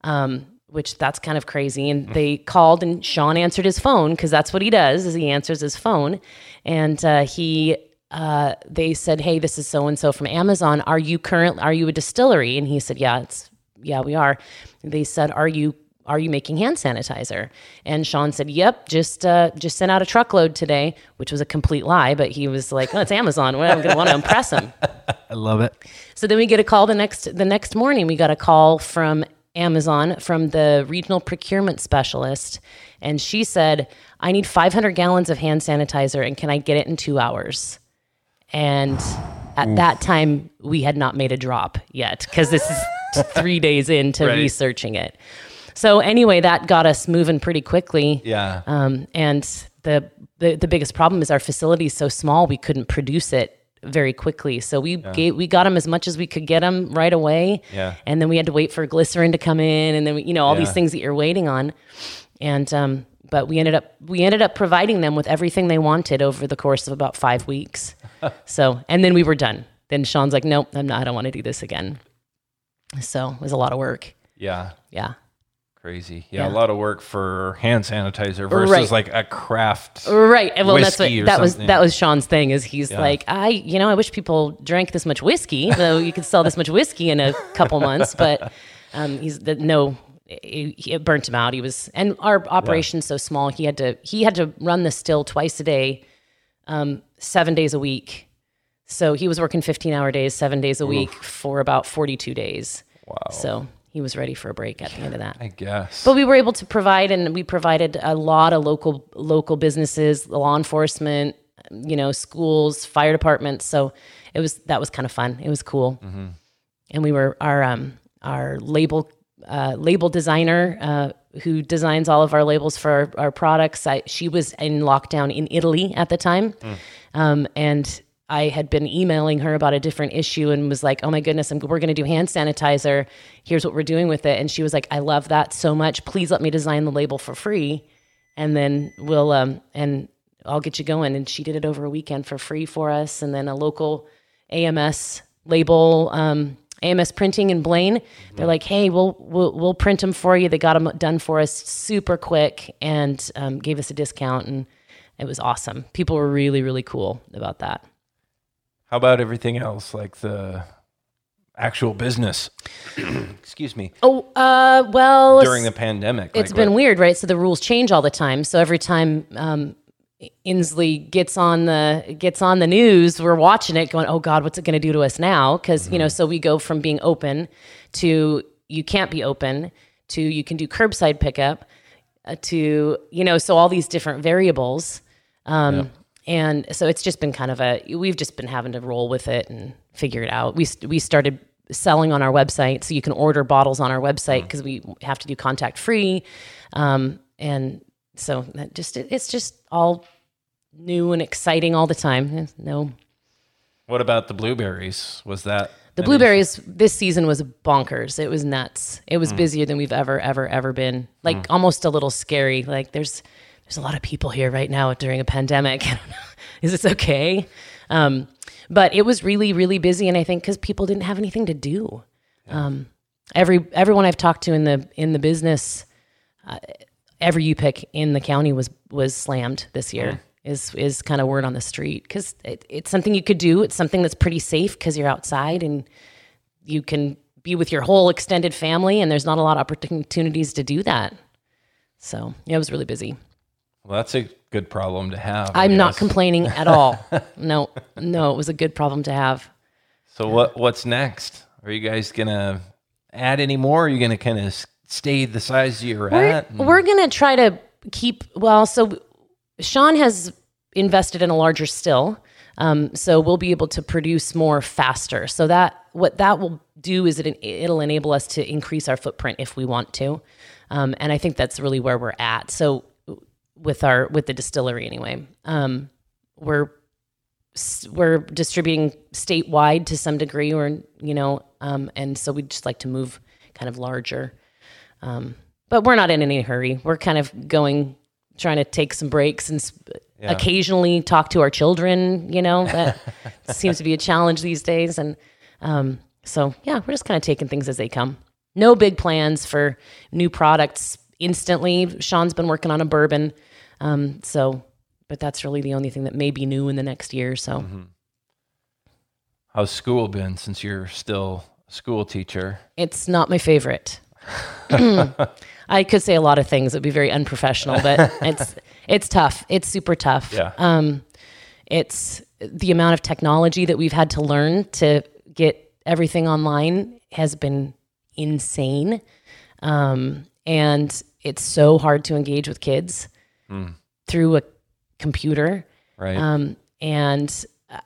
um, which that's kind of crazy. And they called, and Sean answered his phone because that's what he does: is he answers his phone, and uh, he. Uh, they said, "Hey, this is so and so from Amazon. Are you current? Are you a distillery?" And he said, "Yeah, it's yeah, we are." They said, "Are you are you making hand sanitizer?" And Sean said, "Yep, just uh, just sent out a truckload today," which was a complete lie. But he was like, "Oh, it's Amazon. Well, I'm going to want to impress him." (laughs) I love it. So then we get a call the next the next morning. We got a call from Amazon from the regional procurement specialist, and she said, "I need 500 gallons of hand sanitizer, and can I get it in two hours?" And At that time, we had not made a drop yet because this is (laughs) three days into Right. researching it. So anyway, that got us moving pretty quickly. Yeah. Um, and the, the the biggest problem is our facility is so small we couldn't produce it very quickly. So we gave, we got them as much as we could get them right away. Yeah. And then we had to wait for glycerin to come in, and then we, you know all these things that you're waiting on. And um, but we ended up we ended up providing them with everything they wanted over the course of about five weeks. (laughs) so and then we were done. Then Sean's like, nope, I'm not. I don't want to do this again. So it was a lot of work. yeah. Yeah. Crazy. Yeah, Yeah. A lot of work for hand sanitizer versus Right. like a craft. Right. Well, that's what that was. That was Sean's thing. Is he's Yeah. like, I, you know, I wish people drank this much whiskey. Though you could sell this much whiskey in a couple (laughs) months, but um, he's the no. It, it burnt him out. He was, and our operation's so small. He had to. He had to run the still twice a day, um, seven days a week. So he was working fifteen hour days, seven days a week for about forty two days. Wow. So he was ready for a break at the end of that. I guess. But we were able to provide, and we provided a lot of local local businesses, law enforcement, you know, schools, fire departments. So it was that was kind of fun. It was cool, and we were our um our label uh, label designer uh, who designs all of our labels for our, our products. I, she was in lockdown in Italy at the time, um, and I had been emailing her about a different issue and was like, "Oh my goodness, I'm, we're going to do hand sanitizer. Here's what we're doing with it." And she was like, "I love that so much. Please let me design the label for free, and then we'll um and I'll get you going." And she did it over a weekend for free for us, and then a local AMS label. Um, AMS printing in Blaine, they're like, "Hey, we'll we'll we'll print them for you." They got them done for us super quick and um, gave us a discount, and it was awesome. People were really really cool about that. How about everything else, like the actual business? (clears throat) Excuse me. Oh, uh, well, During the pandemic, it's like been what- weird, right? So the rules change all the time. So every time um, Inslee gets on the gets on the news, we're watching it, going, "Oh God, what's it going to do to us now?" Because you know, so we go from being open to you can't be open to you can do curbside pickup uh, to you know, so all these different variables. Um, And so it's just been kind of a we've just been having to roll with it and figure it out. We we started selling on our website, so you can order bottles on our website mm. because we have to do contact free, um, and so that just it, it's just all new and exciting all the time. No, What about the blueberries? Was that the blueberries this season was bonkers. It was nuts. It was mm. busier than we've ever, ever, ever been. Like mm. almost a little scary. Like there's there's a lot of people here right now during a pandemic. (laughs) I don't know. Is this okay? Um, but it was really, really busy, and I think because people didn't have anything to do. Um, every everyone I've talked to in the in the business, uh, every pick in the county was was slammed this year. Is is kind of word on the street because it, it's something you could do. It's something that's pretty safe because you're outside and you can be with your whole extended family, and there's not a lot of opportunities to do that. So yeah, it was really busy. Well, that's a good problem to have. I I'm not guess. complaining at (laughs) all. no, no, it was a good problem to have. So what what's next? Are you guys gonna add any more? Are you gonna kind of stay the size you're We're, at? we're gonna try to keep well. So Sean has invested in a larger still, um, so we'll be able to produce more faster. So that what that will do is it it'll enable us to increase our footprint if we want to, um, and I think that's really where we're at. So with our with the distillery anyway, um, we're we're distributing statewide to some degree, or you know, um, and so we'd just like to move kind of larger. Um, but we're not in any hurry. We're kind of going, trying to take some breaks and s occasionally talk to our children. You know, that (laughs) seems to be a challenge these days. And um, so, yeah, we're just kind of taking things as they come. No big plans for new products instantly. Sean's been working on a bourbon. Um, so, but that's really the only thing that may be new in the next year. So, How's school been since you're still a school teacher? It's not my favorite. (clears throat) (laughs) I could say a lot of things. It'd be very unprofessional, but (laughs) it's it's tough. It's super tough. Yeah. Um, it's the amount of technology that we've had to learn to get everything online has been insane, um, and it's so hard to engage with kids through a computer. Right. Um, and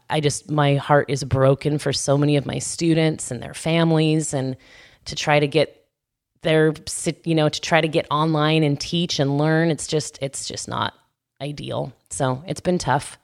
I just my heart is broken for so many of my students and their families, and to try to get their you know to try to get online and teach and learn. It's just it's just not ideal. So it's been tough,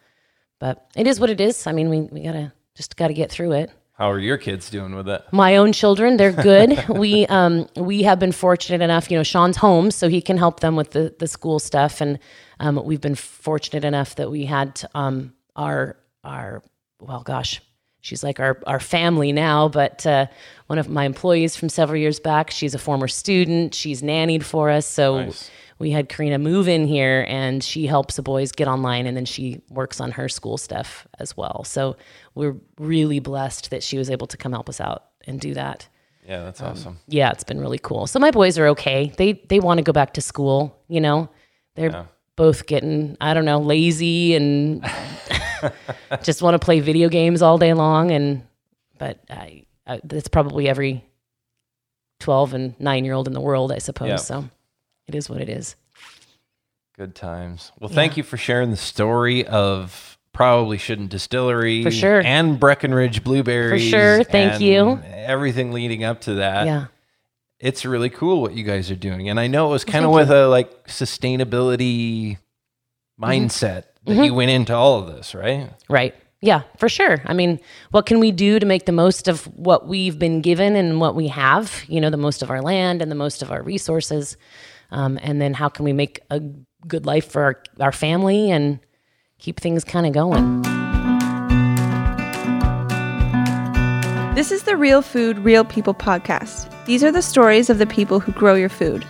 but it is what it is. I mean, we we gotta just gotta get through it How are your kids doing with it? my own children they're good (laughs) we um we have been fortunate enough you know sean's home so he can help them with the the school stuff and um we've been fortunate enough that we had um our our well gosh she's like our our family now but uh one of my employees from several years back she's a former student she's nannied for us so Nice. We had Karina move in here and she helps the boys get online and then she works on her school stuff as well. So we're really blessed that she was able to come help us out and do that. Yeah, that's um, awesome. Yeah, it's been really cool. So my boys are okay. They they want to go back to school, you know. They're Yeah. both getting, I don't know, lazy and (laughs) just want to play video games all day long and but I, I that's probably every 12 and 9-year-old in the world, I suppose. Yeah. So it is what it is. Good times. Well, thank you for sharing the story of probably shouldn't distillery For sure. and Breckenridge blueberries. For sure. Thank and you. Everything leading up to that. yeah. It's really cool what you guys are doing. And I know it was kind of with a like sustainability mindset that Mm-hmm. you went into all of this, right? Right. Yeah, for sure. I mean, what can we do to make the most of what we've been given and what we have? You know, the most of our land and the most of our resources. Um, and then how can we make a good life for our, our family and keep things kind of going? This is the Real Food, Real People podcast. These are the stories of the people who grow your food.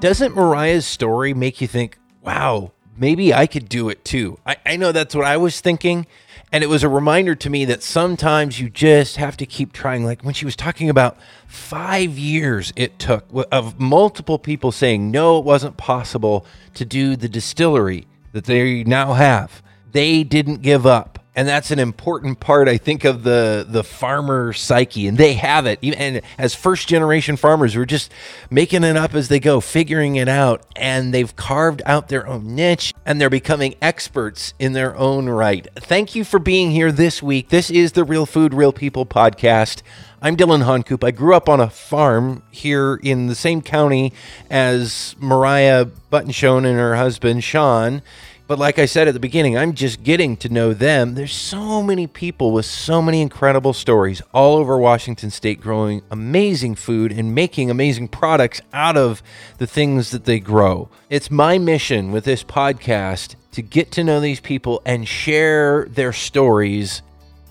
Doesn't Mariah's story make you think, wow, maybe I could do it too? I, I know that's what I was thinking. And it was a reminder to me that sometimes you just have to keep trying. Like when she was talking about five years it took of multiple people saying, no, it wasn't possible to do the distillery that they now have. They didn't give up. And that's an important part, I think, of the the farmer psyche, and they have it. And as first generation farmers, we're just making it up as they go, figuring it out, and they've carved out their own niche, and they're becoming experts in their own right. Thank you for being here this week. This is the Real Food, Real People podcast. I'm Dillon Honcoop. I grew up on a farm here in the same county as Mariah Buttonshone and her husband Sean. But like I said at the beginning, I'm just getting to know them. There's so many people with so many incredible stories all over Washington state growing amazing food and making amazing products out of the things that they grow. It's my mission with this podcast to get to know these people and share their stories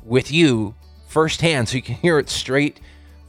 with you firsthand so you can hear it straight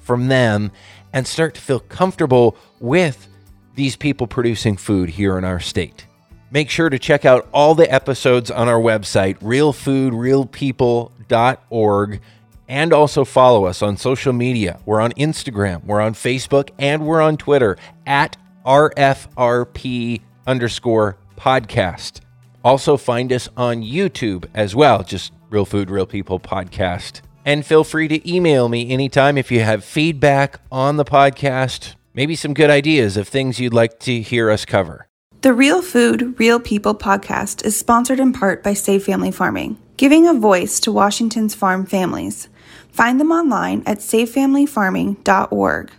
from them and start to feel comfortable with these people producing food here in our state. Make sure to check out all the episodes on our website, realfoodrealpeople.org, and also follow us on social media. We're on Instagram, we're on Facebook, and we're on Twitter at RFRP underscore podcast. Also, find us on YouTube as well, just Real Food, Real People podcast. And feel free to email me anytime if you have feedback on the podcast, maybe some good ideas of things you'd like to hear us cover. The Real Food, Real People podcast is sponsored in part by Save Family Farming, giving a voice to Washington's farm families. Find them online at savefamilyfarming.org.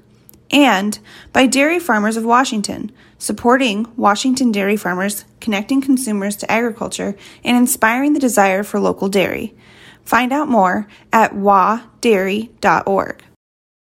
And by Dairy Farmers of Washington, supporting Washington dairy farmers, connecting consumers to agriculture, and inspiring the desire for local dairy. Find out more at wadairy.org.